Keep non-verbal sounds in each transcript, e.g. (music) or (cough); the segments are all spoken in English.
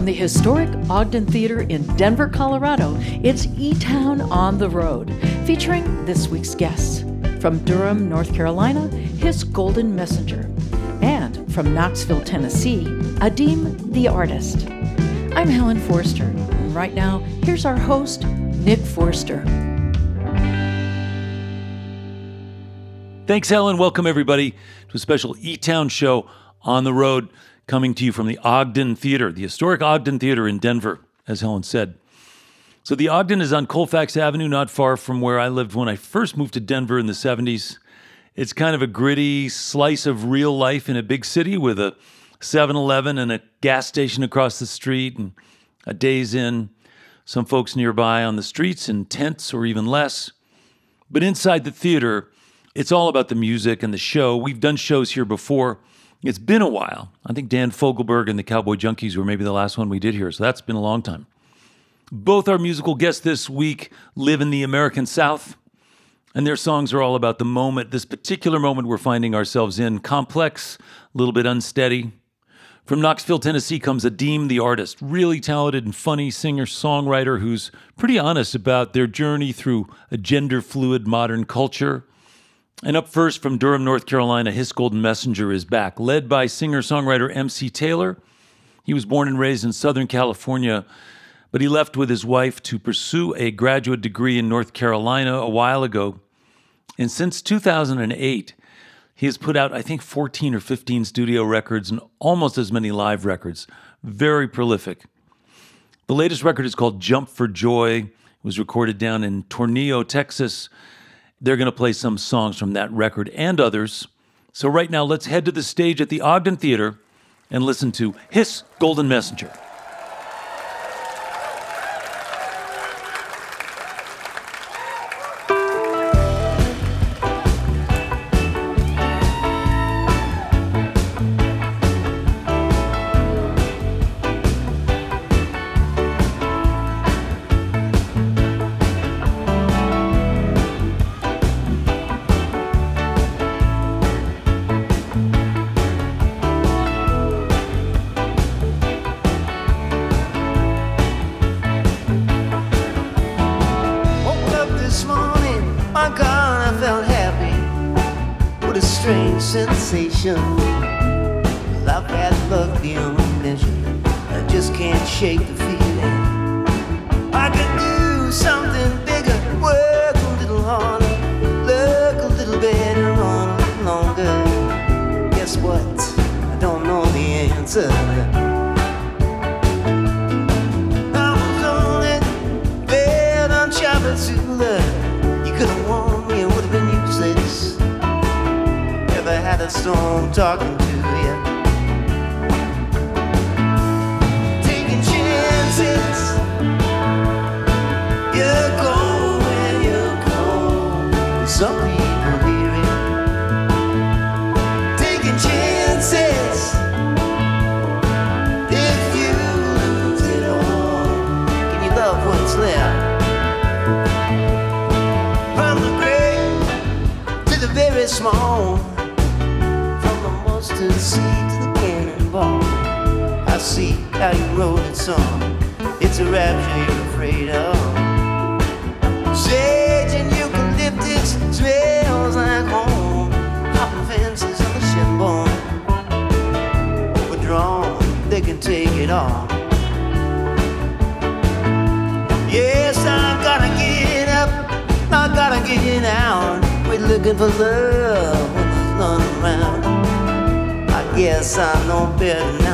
From the historic Ogden Theater in Denver, Colorado, it's E Town on the Road, featuring this week's guests. From Durham, North Carolina, Hiss Golden Messenger. And from Knoxville, Tennessee, Adeem the Artist. I'm Helen Forster, and right now, here's our host, Nick Forster. Thanks, Helen. Welcome, everybody, to a special E Town show on the road coming to you from the Ogden Theater, the historic Ogden Theater in Denver, as Helen said. So, the Ogden is on Colfax Avenue, not far from where I lived when I first moved to Denver in the 70s. It's kind of a gritty slice of real life in a big city with a 7 Eleven and a gas station across the street and a Days Inn, some folks nearby on the streets in tents or even less. But inside the theater, it's all about the music and the show. We've done shows here before. It's been a while. I think Dan Fogelberg and the Cowboy Junkies were maybe the last one we did here, so that's been a long time. Both our musical guests this week live in the American South, and their songs are all about the moment, this particular moment we're finding ourselves in. Complex, a little bit unsteady. From Knoxville, Tennessee comes Adeem the artist, really talented and funny singer songwriter who's pretty honest about their journey through a gender fluid modern culture and up first from Durham, North Carolina, Hiss Golden Messenger is back. Led by singer songwriter MC Taylor. He was born and raised in Southern California, but he left with his wife to pursue a graduate degree in North Carolina a while ago. And since 2008, he has put out, I think, 14 or 15 studio records and almost as many live records. Very prolific. The latest record is called Jump for Joy. It was recorded down in Tornillo, Texas they're going to play some songs from that record and others. So, right now, let's head to the stage at the Ogden Theater and listen to Hiss Golden Messenger. see how you wrote it song. It's a rapture you're afraid of. Sage and eucalyptus smells like home. Hopping fences on the shinbone. Overdrawn, they can take it all. Yes, I gotta get up. I gotta get out. We're looking for love when there's none around. I guess I know better now.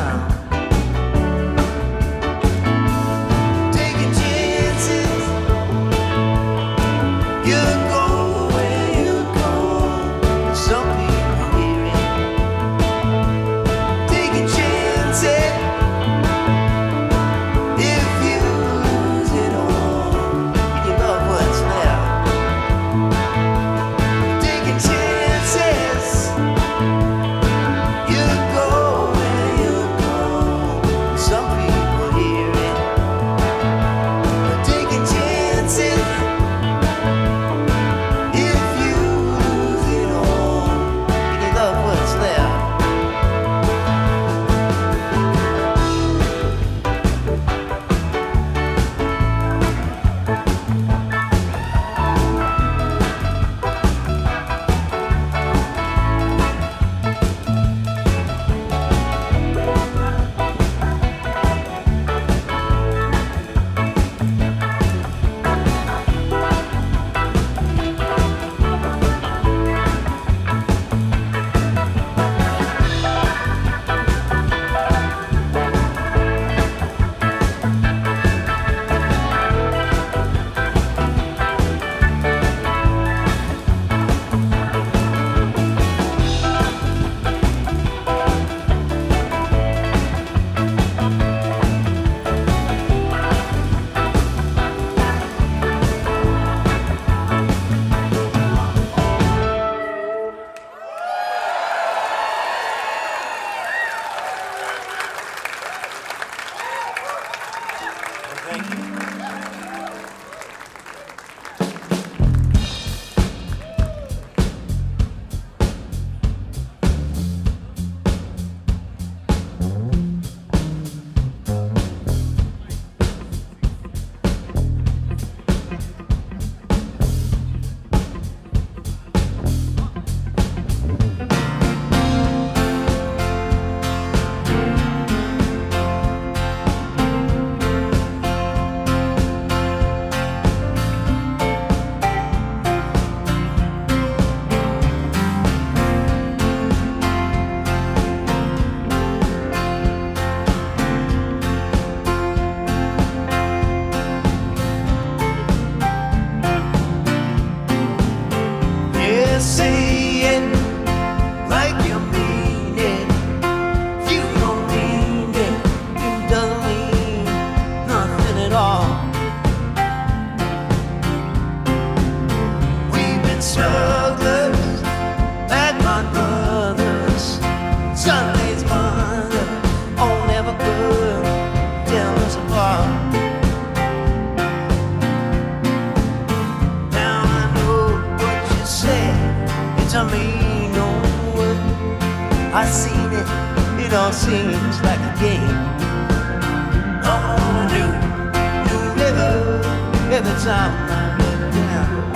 Look down,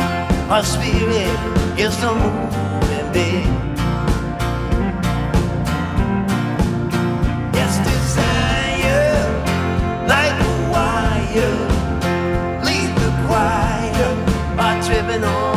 my spirit is the moving big. Yes, desire like a wire lead the choir by tripping on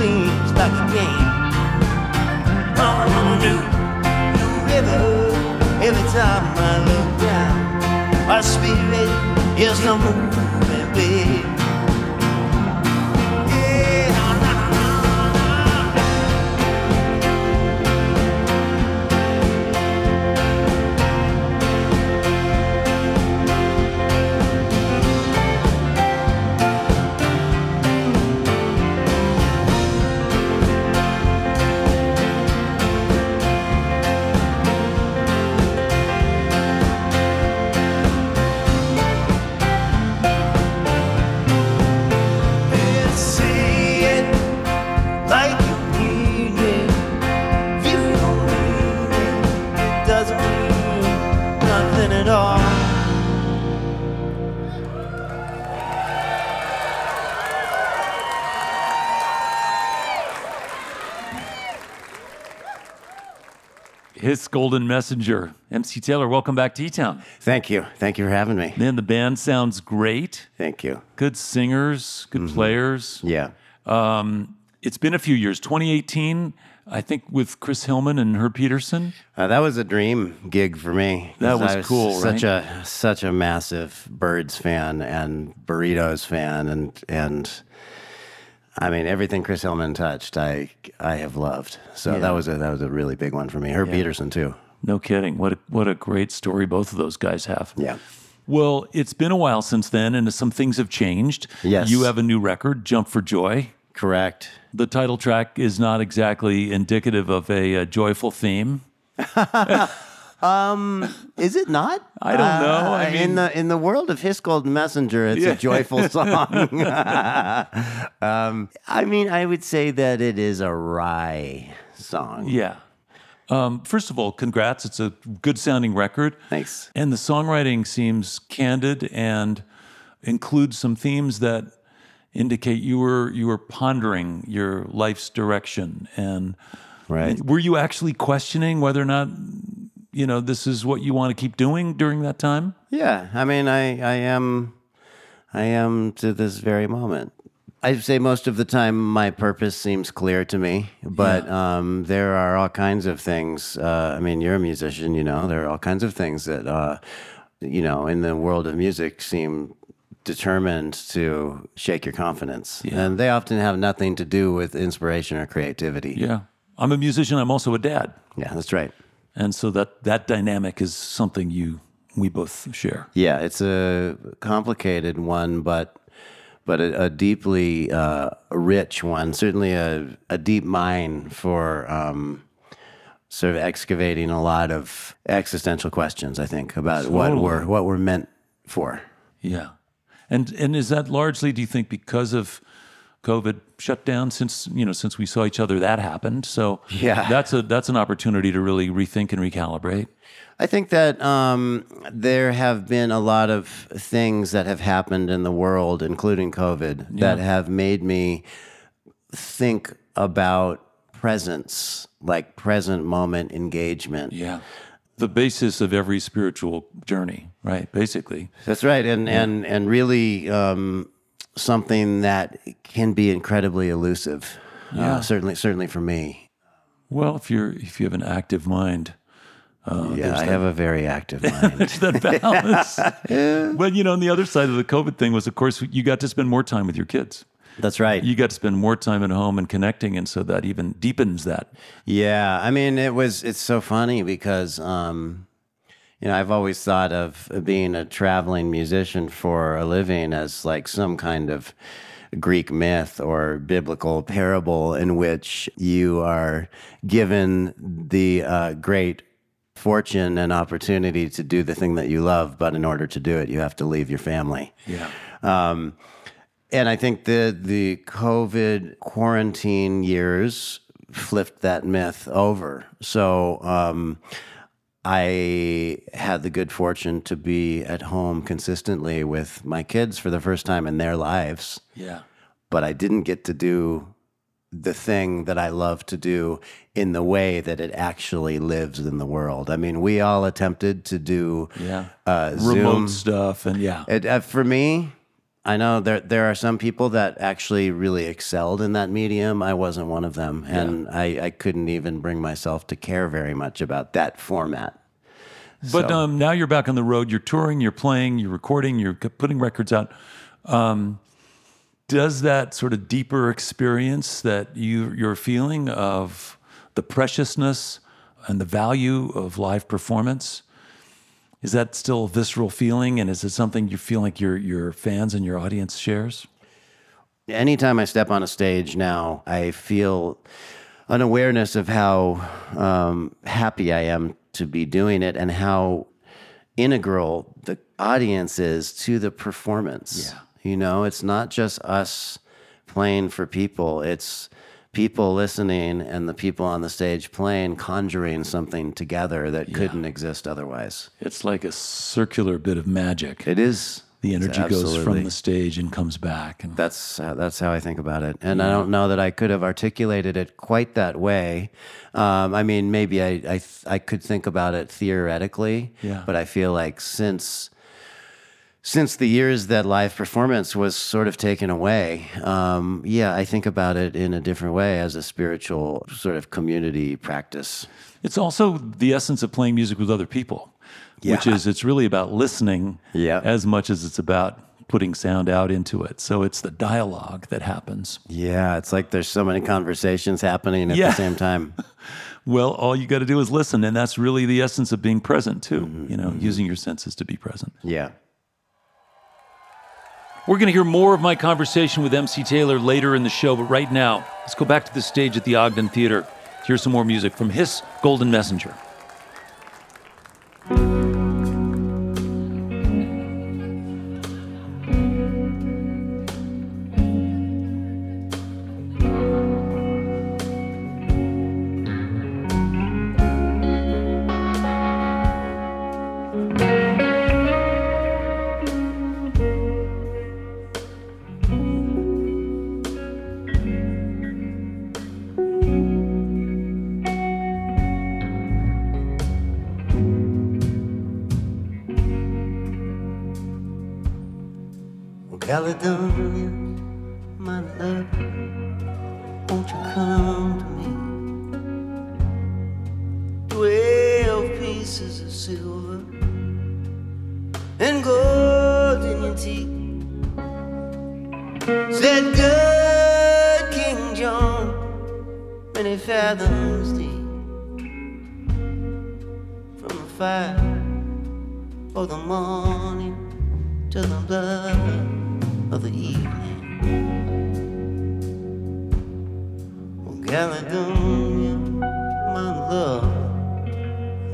seems like a game. On a new, new river, every time I look down, my spirit is the moving Hiss Golden Messenger. MC Taylor, welcome back to E Town. Thank you. Thank you for having me. Man, the band sounds great. Thank you. Good singers, good Mm-hmm. players. Yeah. Um, it's been a few years. 2018, I think, with Chris Hillman and Herb Pedersen. Uh, that was a dream gig for me. That was I cool, Such right? a such a massive Byrds fan and Burritos fan, and and I mean everything Chris Hillman touched, I I have loved. So that was a that was a really big one for me. Herb Pedersen too. No kidding. What a, what a great story both of those guys have. Yeah. Well, it's been a while since then, and some things have changed. Yes. You have a new record, Jump for Joy. Correct. The title track is not exactly indicative of a, uh joyful theme. (laughs) Is it not? (laughs) I don't know. I Uh, mean- in the in the world of Hiss Golden Messenger, it's a joyful (laughs) song. (laughs) um, I mean, I would say that it is a wry song. Yeah. Um, first of all, congrats. It's a good sounding record. Thanks. And the songwriting seems candid and includes some themes that indicate you were you were pondering your life's direction and Right. were you actually questioning whether or not you know this is what you want to keep doing during that time Yeah, I mean, I, I am, I am to this very moment. I'd say most of the time my purpose seems clear to me, but um, there are all kinds of things. Uh, I mean, you're a musician, you know. There are all kinds of things that, uh, you know, in the world of music seem determined to shake your confidence. And they often have nothing to do with inspiration or creativity. Yeah. I'm a musician. I'm also a dad. Yeah, that's right. And so that, that dynamic is something you we both share. Yeah, it's a complicated one, but but a, a deeply uh, rich one. Certainly a, a deep mine for um, sort of excavating a lot of existential questions. I think about what Totally. we're what we're meant for. Yeah. And and is that largely do you think because of COVID shutdown since you know since we saw each other that happened. So Yeah. that's a that's an opportunity to really rethink and recalibrate. I think that um, there have been a lot of things that have happened in the world, including COVID, that have made me think about presence, like present moment engagement. Yeah. The basis of every spiritual journey, right? Basically. That's right, and and and really um, something that can be incredibly elusive. Yeah. Uh, certainly, certainly for me. Well, if you're if you have an active mind, yeah, I have a very active (laughs) mind. that balance. (laughs) yeah. But you know, on the other side of the COVID thing was, of course, you got to spend more time with your kids. That's right. You got to spend more time at home and connecting, and so that even deepens that. Yeah, I mean, it was. It's so funny because, um, you know, I've always thought of being a traveling musician for a living as like some kind of Greek myth or biblical parable in which you are given the uh, great fortune and opportunity to do the thing that you love, but in order to do it, you have to leave your family. Yeah. Um, and I think the the COVID quarantine years flipped that myth over. So um, I had the good fortune to be at home consistently with my kids for the first time in their lives, Yeah. but I didn't get to do the thing that I love to do in the way that it actually lives in the world. I mean, we all attempted to do Yeah. uh, Remote Zoom. stuff, and yeah. It, uh, for me, I know there there are some people that actually really excelled in that medium. I wasn't one of them, and I, I couldn't even bring myself to care very much about that format. But So- um, now you're back on the road. You're touring. You're playing. You're recording. You're putting records out. Um, does that sort of deeper experience that you you're feeling of the preciousness and the value of live performance is that still a visceral feeling, and is it something you feel like your your fans and your audience shares? Anytime I step on a stage now, I feel an awareness of how um, happy I am to be doing it and how integral the audience is to the performance. You know, it's not just us playing for people, it's people listening and the people on the stage playing, conjuring something together that couldn't exist otherwise. It's like a circular bit of magic. It is. the energy goes from the stage and comes back. And That's uh, that's how I think about it, and I don't know that I could have articulated it quite that way. Um, I mean, maybe I I, th- I could think about it theoretically, Yeah. but I feel like since since the years that live performance was sort of taken away, um, yeah, I think about it in a different way as a spiritual sort of community practice. It's also the essence of playing music with other people, which is it's really about listening Yeah. as much as it's about putting sound out into it. So it's the dialogue that happens. Yeah, it's like there's so many conversations happening at Yeah. the same time. (laughs) Well, all you got to do is listen, and that's really the essence of being present too. Mm-hmm, You know, using your senses to be present. Yeah. We're going to hear more of my conversation with MC Taylor later in the show, but right now, let's go back to the stage at the Ogden Theater. Hear some more music from Hiss Golden Messenger.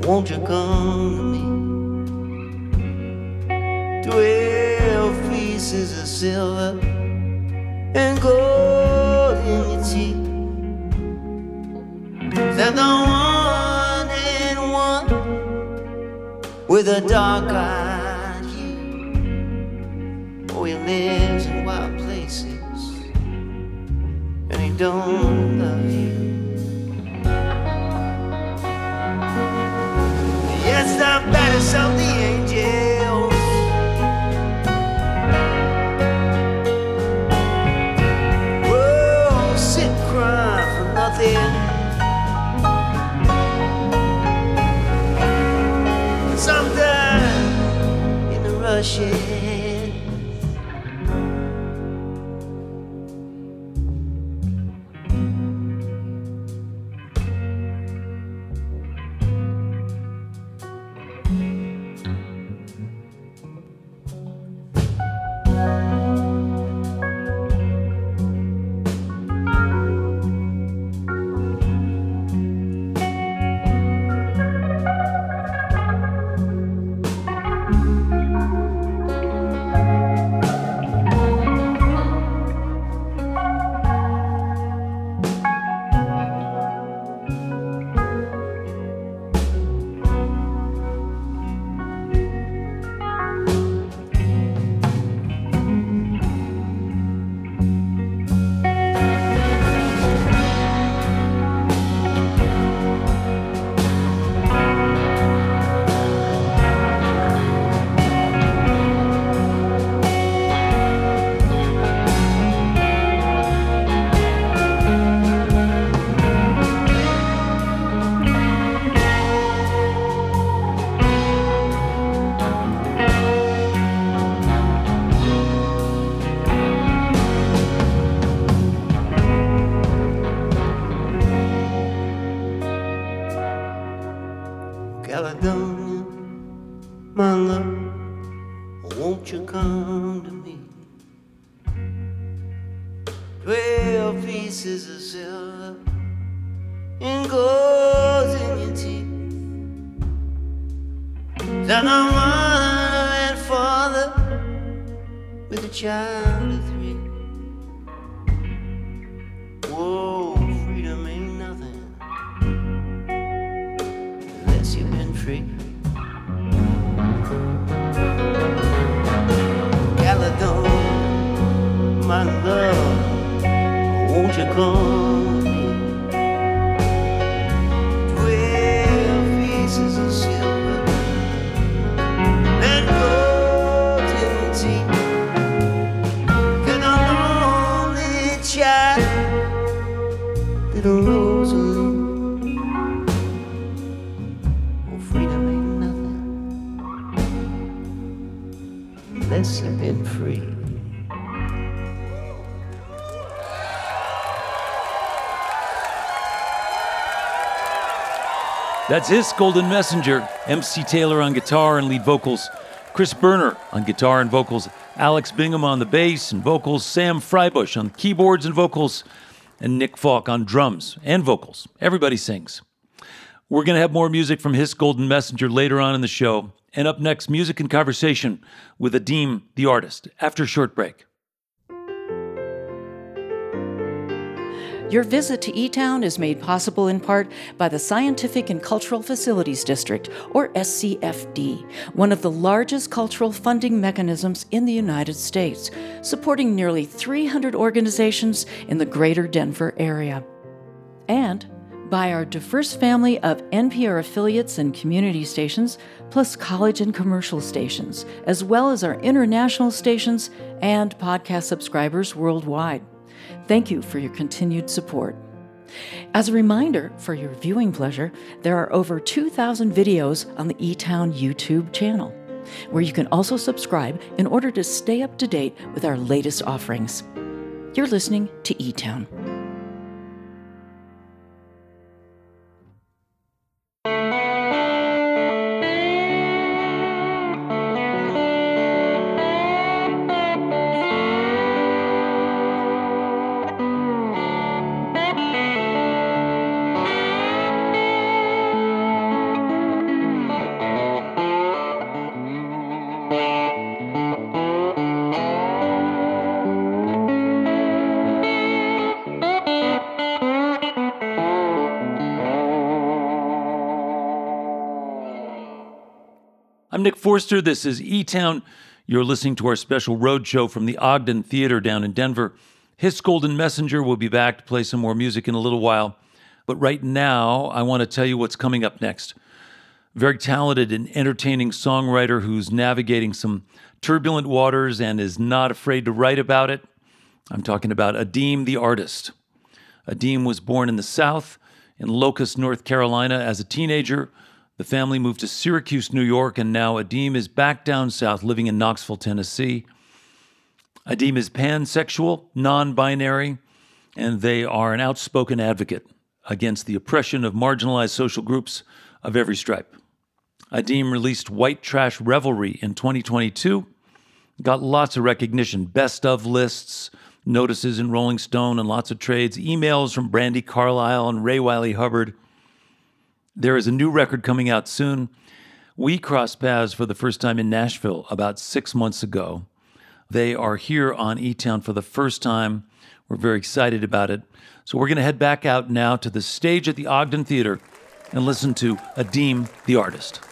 Won't you come to me? Twelve pieces of silver and gold in your teeth. That the one and one with a dark eyed hue. Oh, he lives in wild places and he don't of the That's Hiss Golden Messenger. MC Taylor on guitar and lead vocals. Chris Boerner on guitar and vocals. Alex Bingham on the bass and vocals. Sam Fribush on keyboards and vocals. And Nick Falk on drums and vocals. Everybody sings. We're going to have more music from Hiss Golden Messenger later on in the show. And up next, music and conversation with Adeem, the artist, after a short break. Your visit to E Town is made possible in part by the Scientific and Cultural Facilities District, or SCFD, one of the largest cultural funding mechanisms in the United States, supporting nearly 300 organizations in the greater Denver area. And by our diverse family of NPR affiliates and community stations, plus college and commercial stations, as well as our international stations and podcast subscribers worldwide. Thank you for your continued support. As a reminder, for your viewing pleasure, there are over 2,000 videos on the eTown YouTube channel, where you can also subscribe in order to stay up to date with our latest offerings. You're listening to E Nick Forster. This is E Town. You're listening to our special road show from the Ogden Theater down in Denver. Hiss Golden Messenger will be back to play some more music in a little while. But right now, I want to tell you what's coming up next. Very talented and entertaining songwriter who's navigating some turbulent waters and is not afraid to write about it. I'm talking about Adeem the artist. Adeem was born in the South, in Locust, North Carolina, as a teenager. The family moved to Syracuse, New York, and now Adeem is back down south living in Knoxville, Tennessee. Adeem is pansexual, non binary, and they are an outspoken advocate against the oppression of marginalized social groups of every stripe. Adeem released White Trash Revelry in 2022, got lots of recognition, best of lists, notices in Rolling Stone, and lots of trades, emails from Brandi Carlile and Ray Wylie Hubbard. There is a new record coming out soon. We crossed paths for the first time in Nashville about six months ago. They are here on E Town for the first time. We're very excited about it. So we're going to head back out now to the stage at the Ogden Theater and listen to Adeem the artist.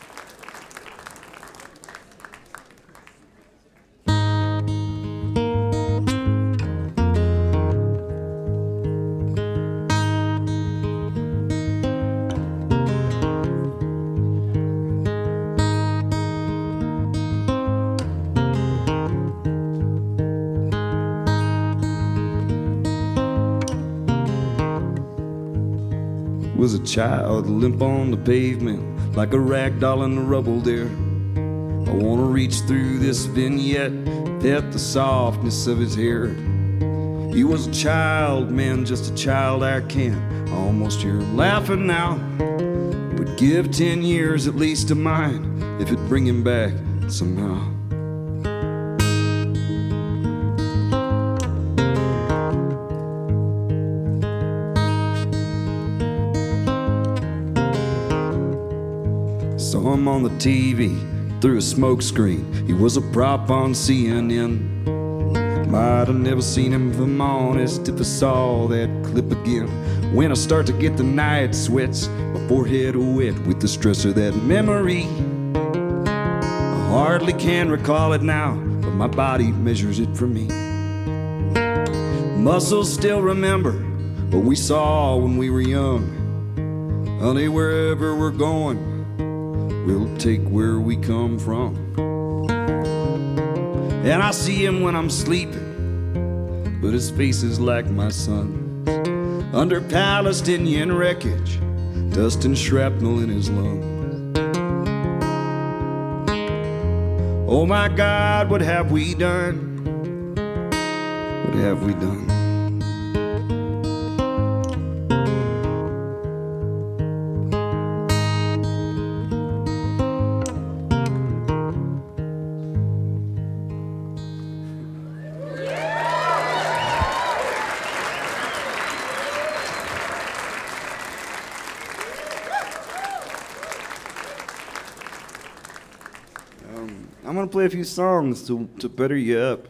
Was a child limp on the pavement like a rag doll in the rubble there. I wanna reach through this vignette, pet the softness of his hair. He was a child, man, just a child I can I almost hear him laughing now. Would give ten years at least to mine if it'd bring him back somehow. Him on the TV through a smoke screen. He was a prop on CNN. Might have never seen him if I'm honest if I saw that clip again. When I start to get the night sweats, my forehead wet with the stress of that memory. I hardly can recall it now, but my body measures it for me. Muscles still remember what we saw when we were young. Honey, wherever we're going, we'll take where we come from. And I see him when I'm sleeping, but his face is like my son's. Under Palestinian wreckage, dust and shrapnel in his lungs. Oh my God, what have we done? What have we done? Songs to, to better you up.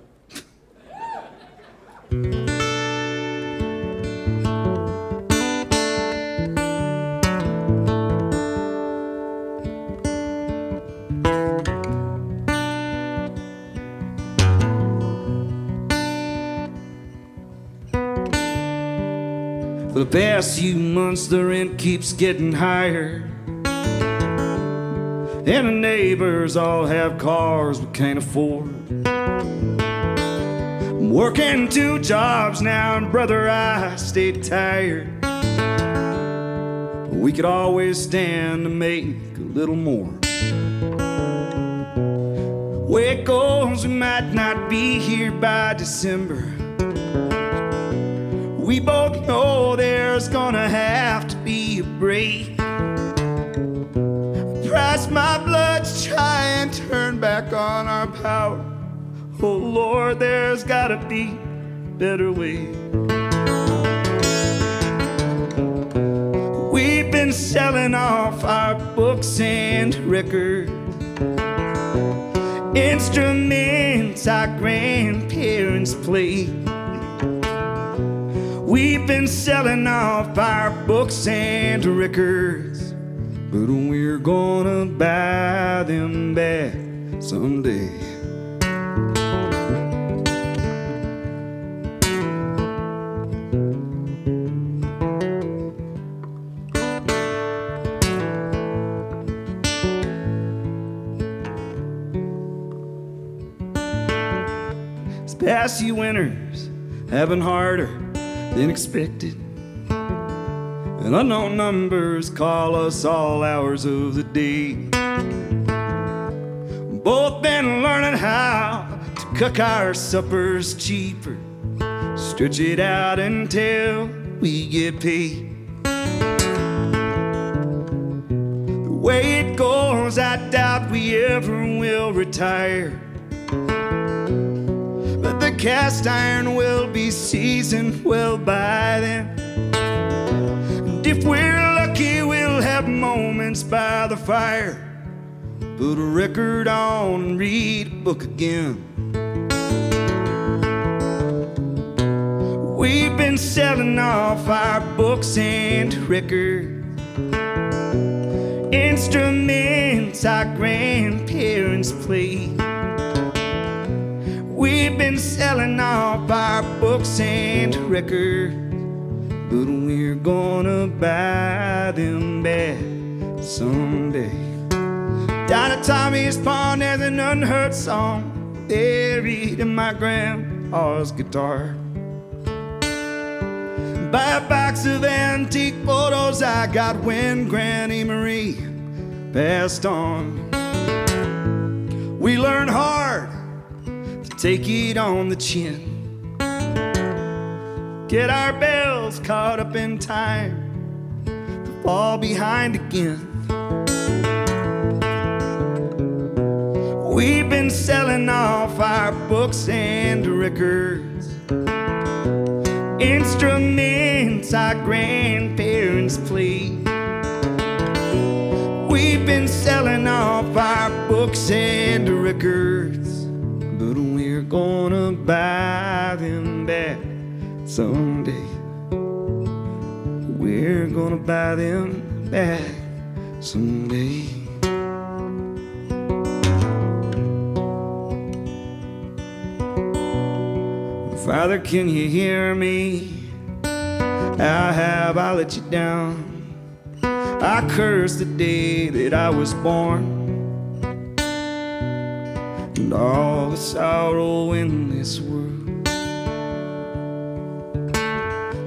The past few months, the rent keeps getting higher. And the neighbors all have cars we can't afford. I'm working two jobs now, and brother, I stay tired. We could always stand to make a little more. Way it goes, we might not be here by December. We both know there's gonna have to be a break. Price my blood try and turn back on our power. Oh Lord, there's gotta be better way. We've been selling off our books and records, instruments our grandparents played. We've been selling off our books and records, but we're gonna buy them back someday. These past few winters been harder than expected. And unknown numbers call us all hours of the day. Both been learning how to cook our suppers cheaper, stretch it out until we get paid. The way it goes, I doubt we ever will retire. But the cast iron will be seasoned well by then. We're lucky, we'll have moments by the fire. Put a record on and read a book again. We've been selling off our books and records, instruments our grandparents played. We've been selling off our books and records, but we're gonna buy them back someday. Down at Tommy's Pond, there's an unheard song buried in my grandpa's guitar. Buy a box of antique photos I got when Granny Marie passed on. We learned hard to take it on the chin. Get our bells caught up in time to fall behind again. We've been selling off our books and records, instruments our grandparents played. We've been selling off our books and records, but we're gonna buy them back someday. We're gonna buy them back someday. Father, can you hear me? How have I let you down? I curse the day that I was born and all the sorrow in this world.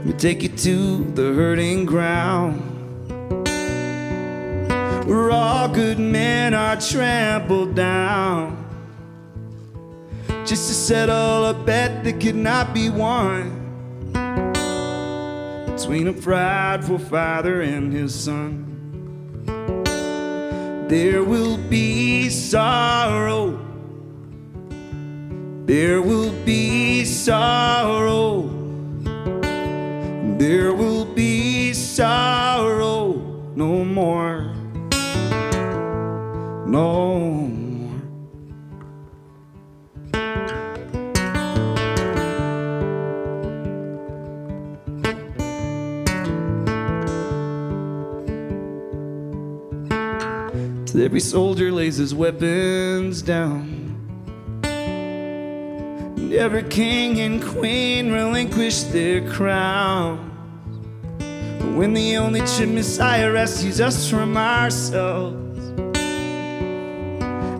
Me take you to the hurting ground where all good men are trampled down just to settle a bet that could not be won between a prideful father and his son. There will be sorrow. There will be sorrow. There will be sorrow no more. No more. Till every soldier lays his weapons down. Every king and queen relinquish their crown. But when the only true Messiah rescues us from ourselves,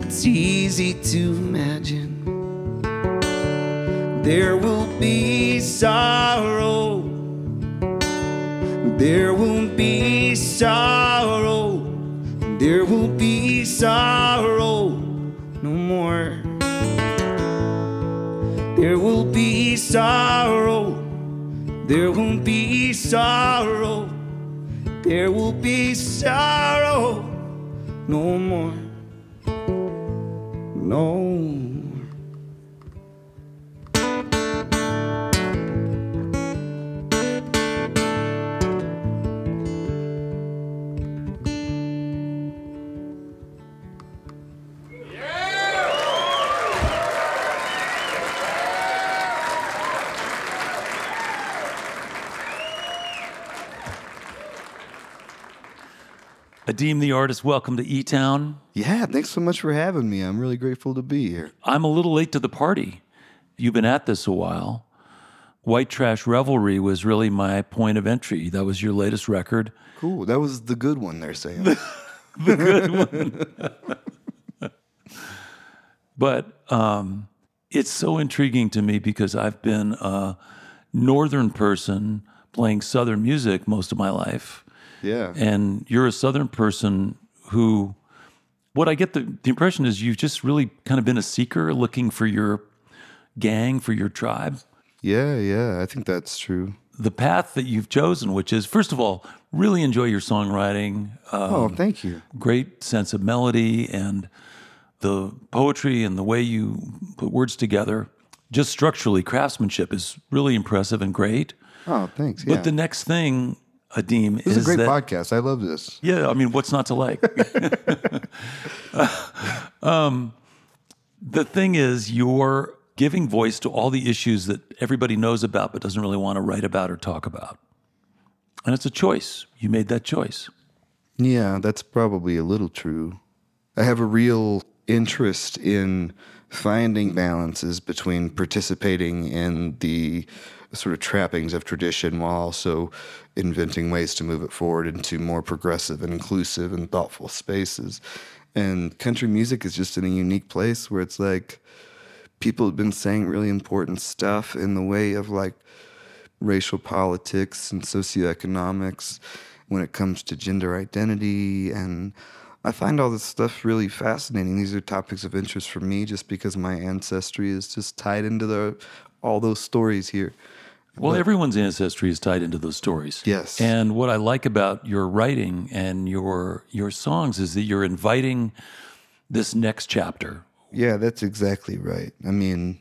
it's easy to imagine. There will be sorrow. There will be sorrow. There will be sorrow no more. There will be sorrow. There won't be sorrow. There will be sorrow no more. No Adeem the artist, welcome to E Town. Yeah, thanks so much for having me. I'm really grateful to be here. I'm a little late to the party. You've been at this a while. White Trash Revelry was really my point of entry. That was your latest record. Cool. That was the good one they're saying. (laughs) The good one. (laughs) but um, it's so intriguing to me because I've been a northern person playing southern music most of my life. Yeah. And you're a southern person who, what I get the, the impression is you've just really kind of been a seeker looking for your gang, for your tribe. Yeah, yeah. I think that's true. The path that you've chosen, which is, first of all, really enjoy your songwriting. Uh, oh, thank you. great sense of melody and the poetry and the way you put words together. Just structurally, craftsmanship is really impressive and great. Oh, thanks. Yeah. But the next thing, Adeem, this is is a great that, podcast. I love this. Yeah, I mean, what's not to like? (laughs) (laughs) um, the thing is, you're giving voice to all the issues that everybody knows about but doesn't really want to write about or talk about. And it's a choice. You made that choice. Yeah, that's probably a little true. I have a real interest in finding balances between participating in the sort of trappings of tradition while also inventing ways to move it forward into more progressive and inclusive and thoughtful spaces. And country music is just in a unique place where it's like people have been saying really important stuff in the way of like racial politics and socioeconomics when it comes to gender identity and I find all this stuff really fascinating. These are topics of interest for me just because my ancestry is just tied into the all those stories here. Well, everyone's ancestry is tied into those stories. Yes. And what I like about your writing and your your songs is that you're inviting this next chapter. Yeah, that's exactly right. I mean,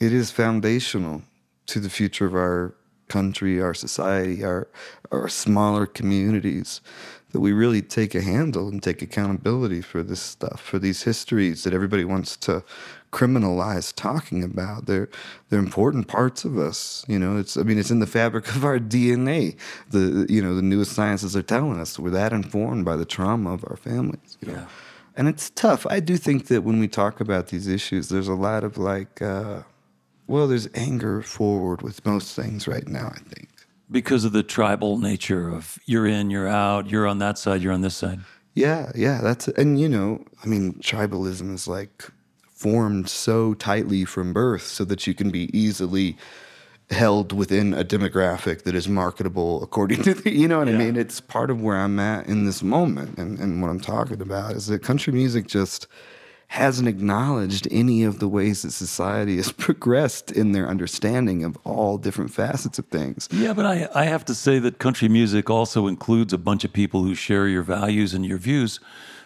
it is foundational to the future of our country, our society, our our smaller communities that we really take a handle and take accountability for this stuff, for these histories that everybody wants to criminalize talking about. They're they're important parts of us. You know, it's I mean it's in the fabric of our DNA. The you know, the newest sciences are telling us we're that informed by the trauma of our families. You know? Yeah. And it's tough. I do think that when we talk about these issues, there's a lot of like, uh, well, there's anger forward with most things right now, I think. Because of the tribal nature of you're in, you're out, you're on that side, you're on this side. Yeah, yeah, that's and you know, I mean, tribalism is like formed so tightly from birth so that you can be easily held within a demographic that is marketable according to the you know what I mean? It's part of where I'm at in this moment and, and what I'm talking about is that country music just hasn't acknowledged any of the ways that society has (laughs) progressed in their understanding of all different facets of things. Yeah, but I, I have to say that country music also includes a bunch of people who share your values and your views.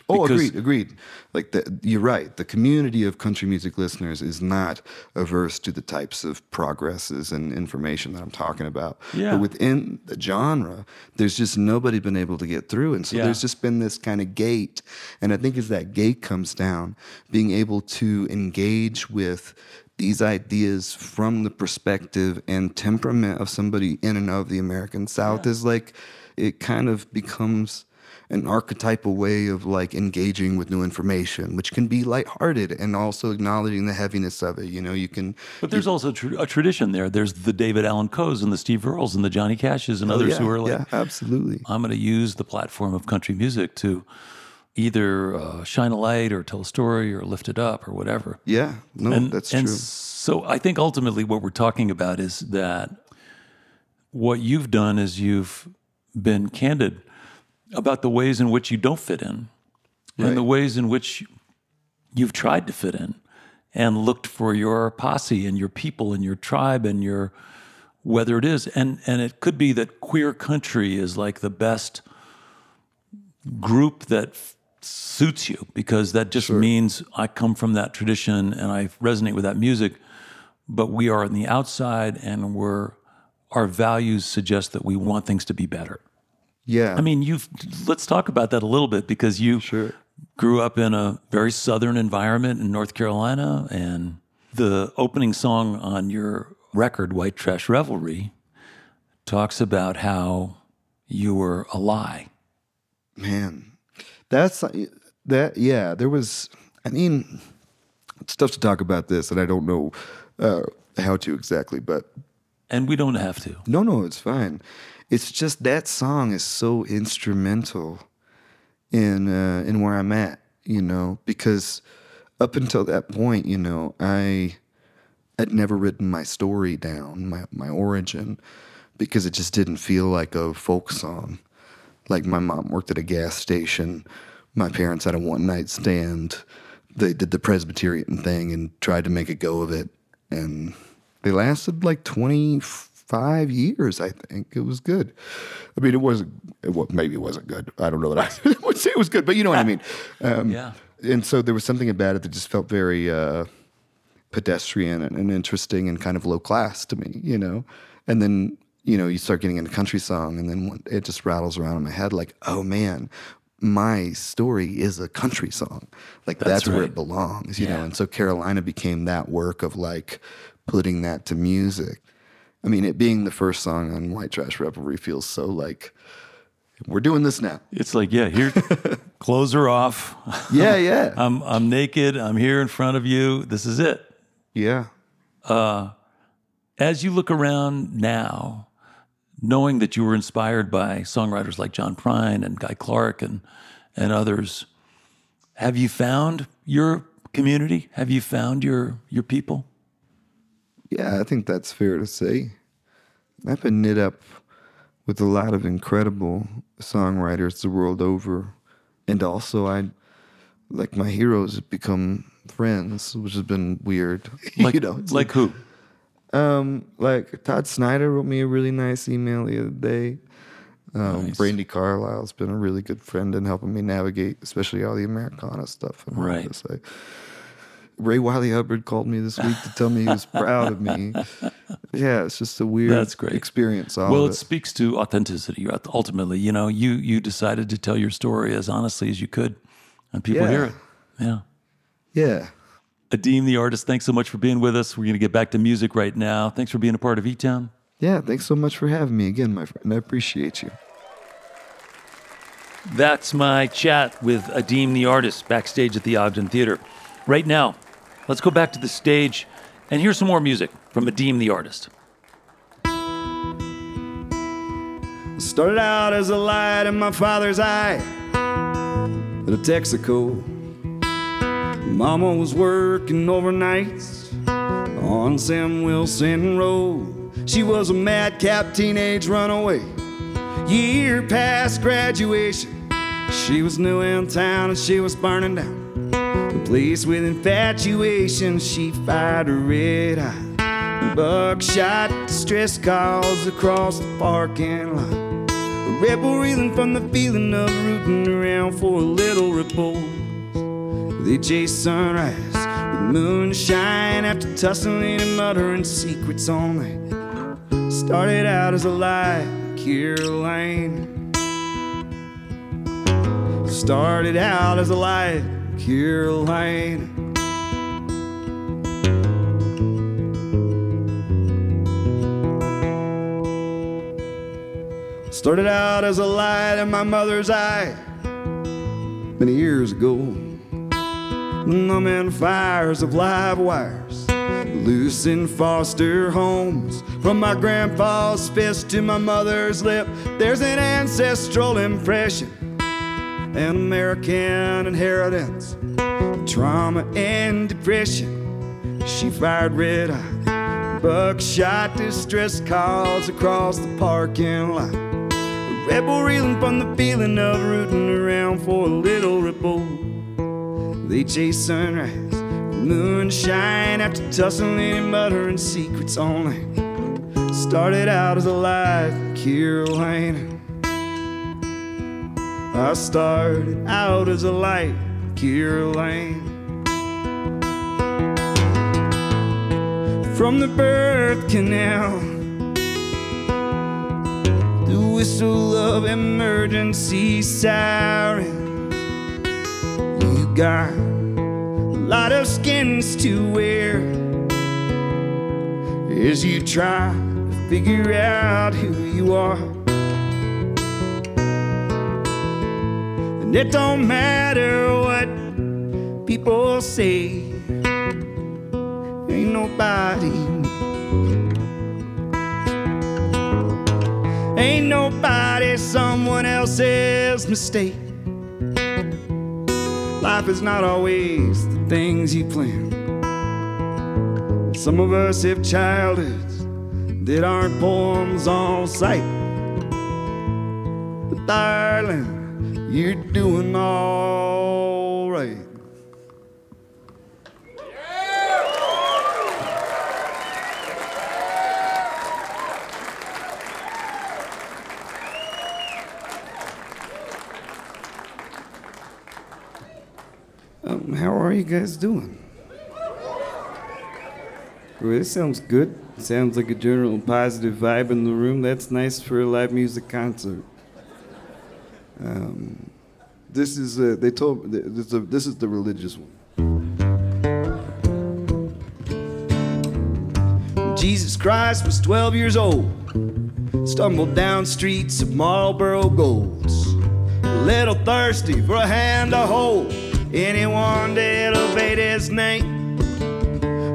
Oh, agreed, agreed. Like the, you're right. The community of country music listeners is not averse to the types of progresses and information that I'm talking about. Yeah. But within the genre, there's just nobody been able to get through, and so Yeah. there's just been this kind of gate. And I think as that gate comes down, being able to engage with these ideas from the perspective and temperament of somebody in and of the American South is like it kind of becomes an archetypal way of like engaging with new information, which can be lighthearted and also acknowledging the heaviness of it. You know, you can. But there's also tr- a tradition there. There's the David Allan Coes and the Steve Earles and the Johnny Cashes and others yeah, who are like, yeah, absolutely. I'm going to use the platform of country music to either uh, shine a light or tell a story or lift it up or whatever. Yeah, no, and, that's and true. So I think ultimately what we're talking about is that what you've done is you've been candid about the ways in which you don't fit in and the ways in which you've tried to fit in and looked for your posse and your people and your tribe and your whether it is and and it could be that queer country is like the best group that f- suits you because that just means I come from that tradition and I resonate with that music but we are on the outside and we're our values suggest that we want things to be better. Yeah. I mean, you've let's talk about that a little bit because you sure. grew up in a very southern environment in North Carolina, and the opening song on your record, "White Trash Revelry," talks about how you were a lie. man that's that yeah there was i mean it's tough to talk about this and i don't know uh, how to exactly but And we don't have to. no no it's fine it's just that song is so instrumental in uh, in where i'm at you know because up until that point you know i had never written my story down my, my origin because it just didn't feel like a folk song like my mom worked at a gas station. My parents had a one night stand. They did the Presbyterian thing and tried to make a go of it. And they lasted like 25 years, I think. It was good. I mean, it wasn't, it, wa- maybe it wasn't good. I don't know that I (laughs) would say it was good, but you know what I mean. (laughs) Um, Yeah. And so there was something about it that just felt very uh, pedestrian and, and interesting and kind of low class to me, you know? And then, you know, you start getting into country song and then it just rattles around in my head like, oh man, my story is a country song. Like that's, That's where it belongs, you know? And so Carolina became that work of like putting that to music. I mean, it being the first song on White Trash Revelry feels so like, we're doing this now. It's like, yeah, here, (laughs) clothes are off. Yeah, yeah. (laughs) I'm I'm naked. I'm here in front of you. This is it. yeah. Uh, as you look around now, knowing that you were inspired by songwriters like John Prine and Guy Clark and and others, have you found your community? Have you found your your people? Yeah, I think that's fair to say. I've been knit up with a lot of incredible songwriters the world over. And also I like my heroes have become friends, which has been weird. (laughs) Like you know, it's like who? um like Todd Snider wrote me a really nice email the other day. Um, Nice. Brandi Carlile's been a really good friend in helping me navigate, especially all the Americana stuff. Right. Ray Wylie Hubbard called me this week to tell me he was proud of me. (laughs) Yeah, it's just a weird That's great. experience. Well, it it. speaks to authenticity. Ultimately, you know, you you decided to tell your story as honestly as you could, and people Yeah. hear it. Yeah. yeah. Adeem, the artist, thanks so much for being with us. We're going to get back to music right now. Thanks for being a part of E Town. Yeah, thanks so much for having me again, my friend. I appreciate you. That's my chat with Adeem the artist backstage at the Ogden Theater. Right now, let's go back to the stage and hear some more music from Adeem the artist. Started out as a light in my father's eye at a Texaco. Mama was working overnights on Sam Wilson Road. She was a madcap teenage runaway. Year past graduation, she was new in town and she was burning down. Place with infatuation, she fired a red eye. Buckshot distress calls across the parking lot. A rebel reeling from the feeling of rooting around for a little repose. They chase sunrise with moonshine after tussling and muttering secrets all night. Started out as a lie, Caroline. Started out as a lie, Caroline. Started out as a light in my mother's eye many years ago. Numbing fires of live wires, loose in foster homes. From my grandpa's fist to my mother's lip, there's an ancestral impression, an American inheritance, trauma and depression. She fired red eye, buckshot distress calls across the parking lot. A rebel reeling from the feeling of rooting around for a little repose. They chase sunrise, moonshine after tussling and muttering secrets only. started out as a light, Carolina. I started out as a light, Carolina. From the birth canal, the whistle of emergency sirens. You got a lot of skins to wear as you try to figure out who you are. And it don't matter what people say, ain't nobody. Ain't nobody someone else's mistake. Life is not always the things you plan. Some of us have childhoods that aren't poems on sight. But darling, you're doing all right. Um, how are you guys doing? Well, this sounds good. Sounds like a general positive vibe in the room. That's nice for a live music concert. This is they told th- this this is the religious one. Jesus Christ was 12 years old. Stumbled down streets of Marlboro Golds. A little thirsty for a hand to hold. Anyone to elevate his name.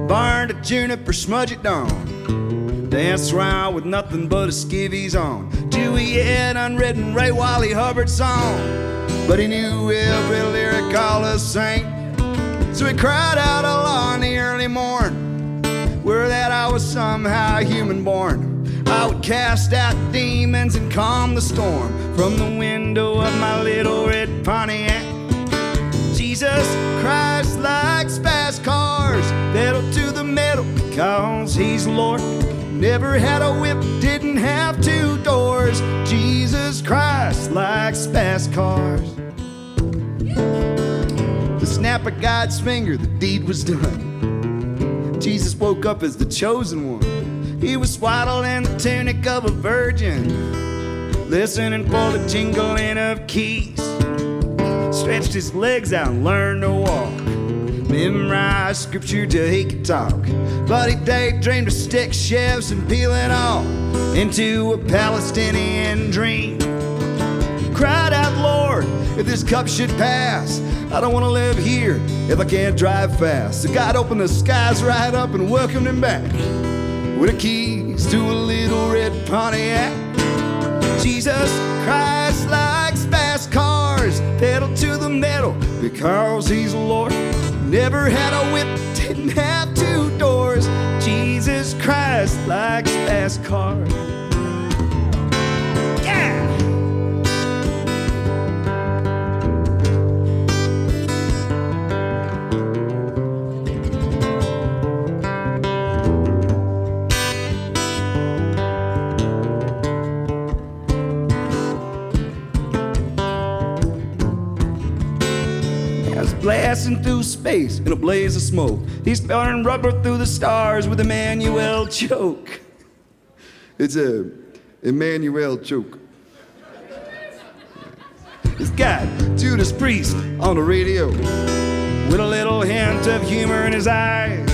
Burned a juniper, smudge it down. Danced around with nothing but a skivvies on. Juliet unwritten Ray Wylie Hubbard song. But he knew every lyric all the same. So he cried out aloud in the early morn were that I was somehow human born. I would cast out demons and calm the storm from the window of my little red Pontiac. Jesus Christ likes fast cars, pedal to the metal because he's Lord. Never had a whip, didn't have two doors. Jesus Christ likes fast cars. Snap of God's finger, the deed was done. Jesus woke up as the chosen one. He was swaddled in the tunic of a virgin, listening for the jingling of keys. Stretched his legs out and learned to walk. Memorized scripture till he could talk. But he daydreamed of stick shifts and peeling off into a Palestinian dream if this cup should pass, I don't want to live here if I can't drive fast. So God opened the skies right up and welcomed him back with the keys to a little red Pontiac. Jesus Christ likes fast cars, pedal to the metal because he's Lord. Never had a whip, didn't have two doors. Jesus Christ likes fast cars. Blasting through space in a blaze of smoke. He's burning rubber through the stars with Emmanuel choke. It's a Emmanuel choke. He's got Judas Priest on the radio with a little hint of humor in his eyes.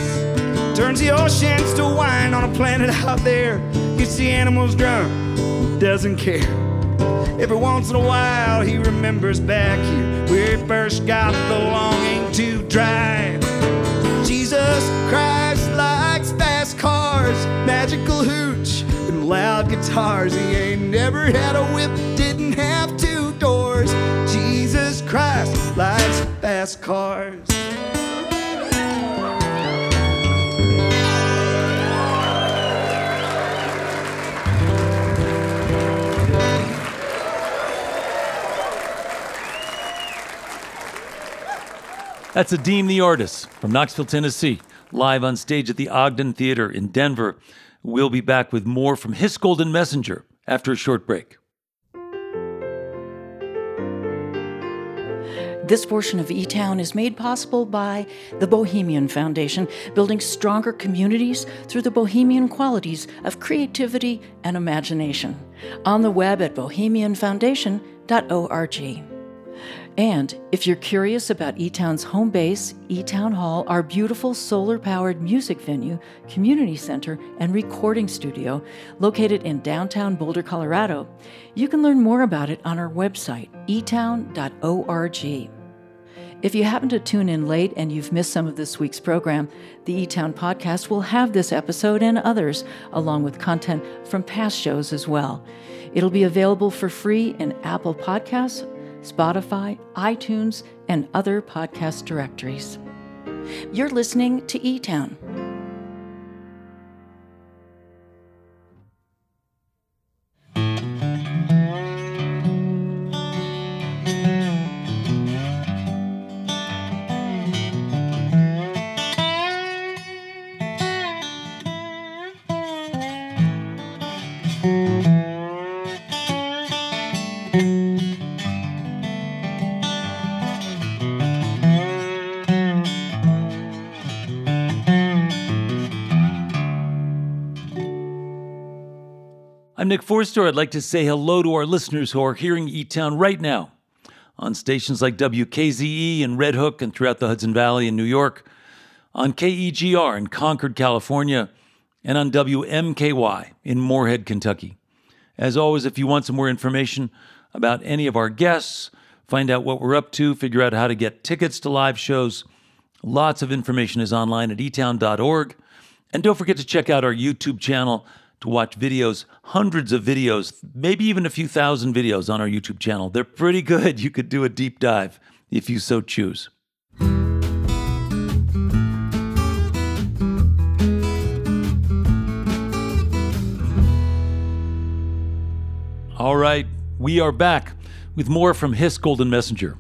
Turns the oceans to wine on a planet out there. Gets the animals drunk, doesn't care. Every once in a while, he remembers back here where he first got the longing to drive. Jesus Christ likes fast cars, magical hooch, and loud guitars. He ain't never had a whip, didn't have two doors. Jesus Christ likes fast cars. That's Adeem the artist from Knoxville, Tennessee, live on stage at the Ogden Theater in Denver We'll be back with more from Hiss Golden Messenger after a short break. This portion of E Town is made possible by the Bohemian Foundation, building stronger communities through the bohemian qualities of creativity and imagination. On the web at bohemianfoundation.org. And if you're curious about eTown's home base, eTown Hall, our beautiful solar powered music venue, community center, and recording studio located in downtown Boulder, Colorado, you can learn more about it on our website, etown.org. If you happen to tune in late and you've missed some of this week's program, the eTown podcast will have this episode and others, along with content from past shows as well. It'll be available for free in Apple Podcasts, Spotify, iTunes, and other podcast directories. You're listening to eTown. I'm Nick Forster. I'd like to say hello to our listeners who are hearing E Town right now on stations like WKZE and Red Hook and throughout the Hudson Valley in New York, on KEGR in Concord, California, and on WMKY in Morehead, Kentucky. As always, if you want some more information about any of our guests, find out what we're up to, figure out how to get tickets to live shows, lots of information is online at etown.org. And don't forget to check out our YouTube channel to watch videos, hundreds of videos, maybe even a few thousand videos on our YouTube channel. They're pretty good. You could do a deep dive if you so choose. All right, we are back with more from Hiss Golden Messenger.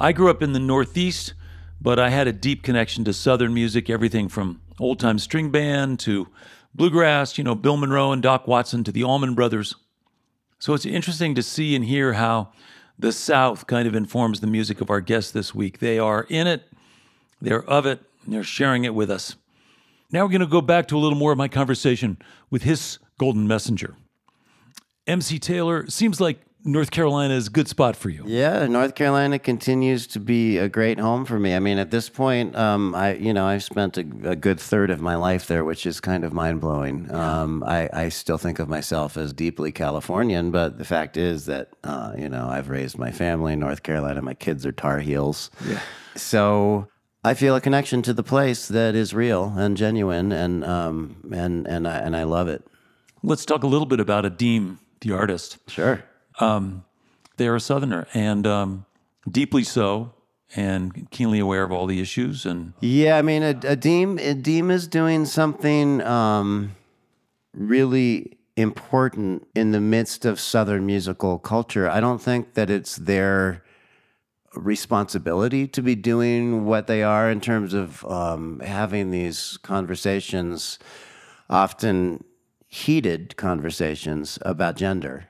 I grew up in the Northeast, but I had a deep connection to Southern music, everything from old time string band to bluegrass, you know, Bill Monroe and Doc Watson to the Allman Brothers. So it's interesting to see and hear how the South kind of informs the music of our guests this week. They are in it, they're of it, and they're sharing it with us. Now we're going to go back to a little more of my conversation with Hiss Golden Messenger. MC Taylor seems like North Carolina is a good spot for you. Yeah, North Carolina continues to be a great home for me. I mean, at this point, um, I you know I've spent a, a, good third of my life there, which is kind of mind blowing. Um, I, I, still think of myself as deeply Californian, but the fact is that uh, you know I've raised my family in North Carolina. My kids are Tar Heels. Yeah. So I feel a connection to the place that is real and genuine, and um, and and I, and I love it. Let's talk a little bit about Adeem, the artist. Sure um, they're a Southerner and um, deeply so, and keenly aware of all the issues. And yeah, I mean, Adeem Adeem is doing something um, really important in the midst of Southern musical culture. I don't think that it's their responsibility to be doing what they are in terms of um, having these conversations, often heated conversations about gender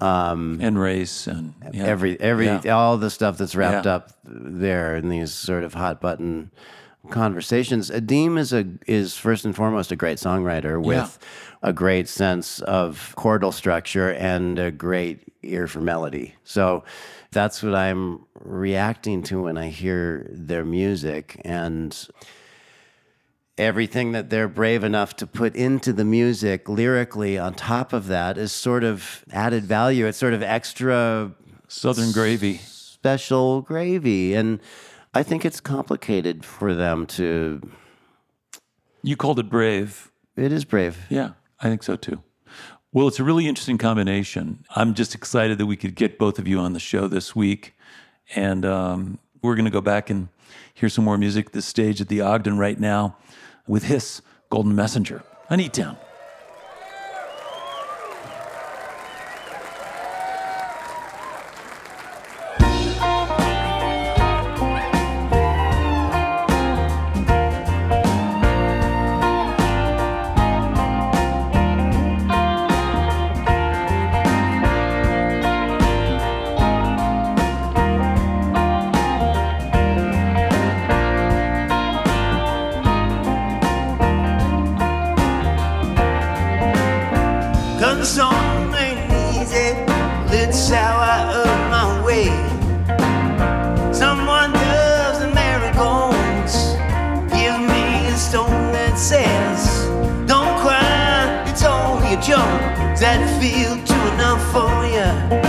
um, and race and yeah. every every yeah. all the stuff that's wrapped yeah. up there in these sort of hot button conversations. Adeem is a is first and foremost a great songwriter with a great sense of chordal structure and a great ear for melody. So that's what I'm reacting to when I hear their music and everything that they're brave enough to put into the music lyrically on top of that is sort of added value. It's sort of extra southern gravy, special gravy. And I think it's complicated for them to. You called it brave. It is brave. Yeah, I think so too. Well, it's a really interesting combination. I'm just excited that we could get both of you on the show this week. And um, we're going to go back and hear some more music This stage at the Ogden right now with Hiss Golden Messenger, an Junk that feel too enough for you.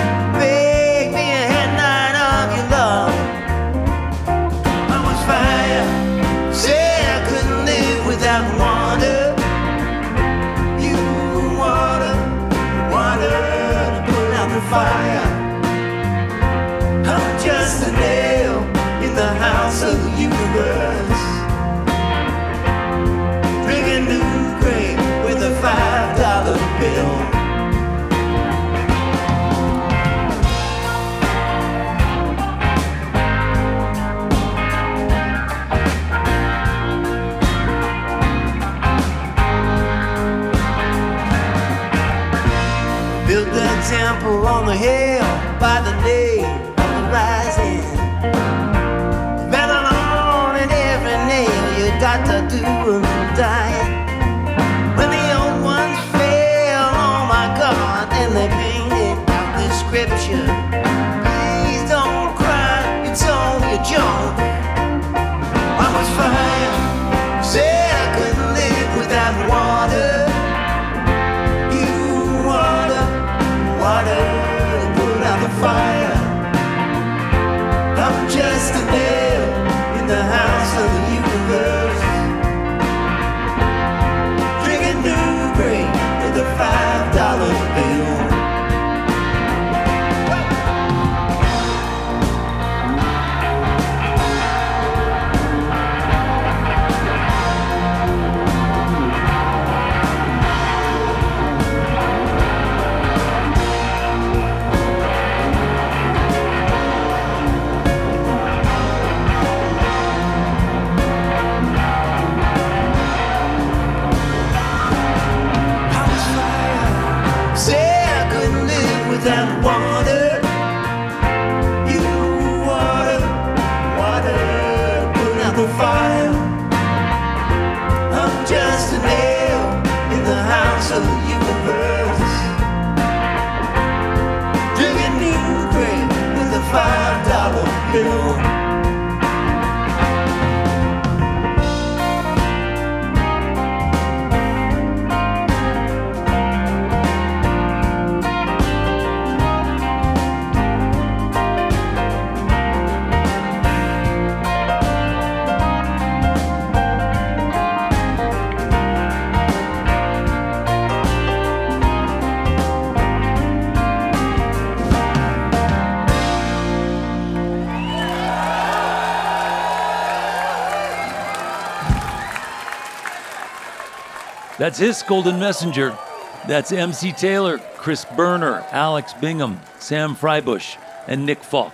That's Hiss Golden Messenger. That's MC Taylor, Chris Boerner, Alex Bingham, Sam Fribush, and Nick Falk.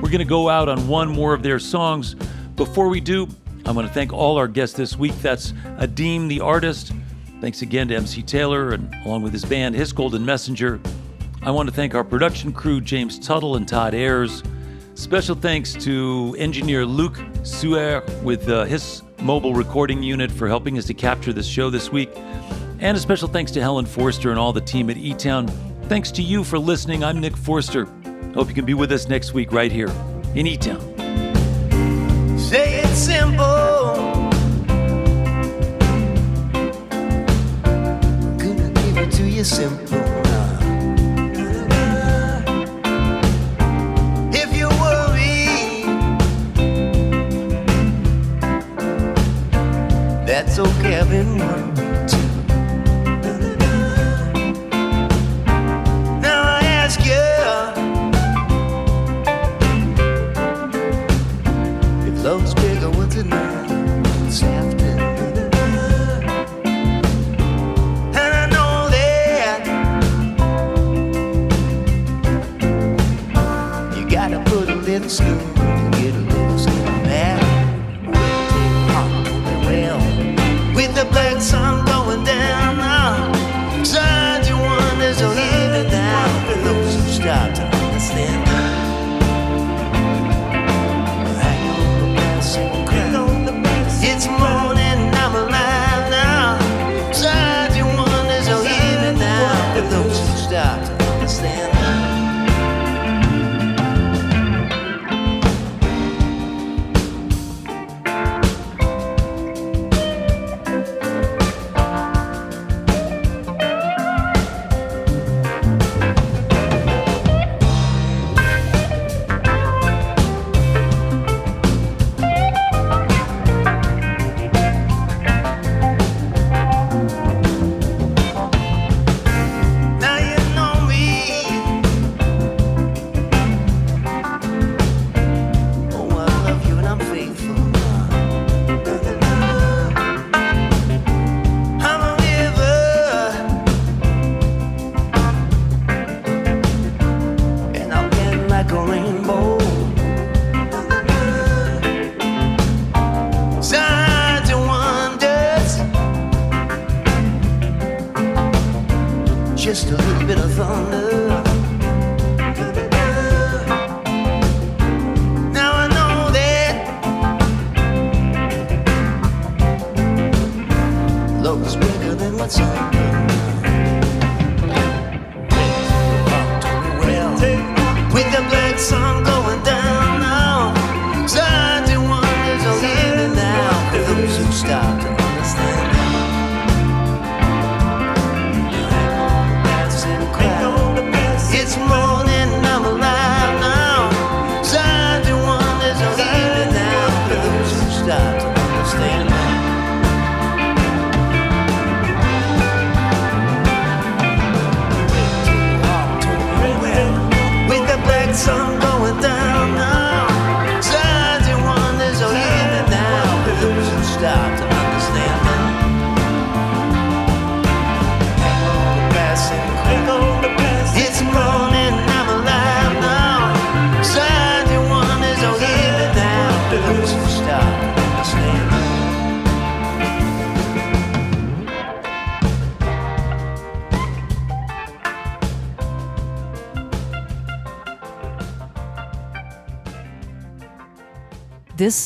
We're going to go out on one more of their songs. Before we do, I want to thank all our guests this week. That's Adeem, the artist. Thanks again to MC Taylor and along with his band, Hiss Golden Messenger. I want to thank our production crew, James Tuttle and Todd Ayers. Special thanks to engineer Luc Suer with uh, his mobile recording unit for helping us to capture this show this week. And a special thanks to Helen Forster and all the team at E Town. Thanks to you for listening. I'm Nick Forster. Hope you can be with us next week right here in E Town. Say it's simple. Gonna give it to you simple. That's Kevin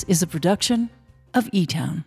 Is a production of E Town.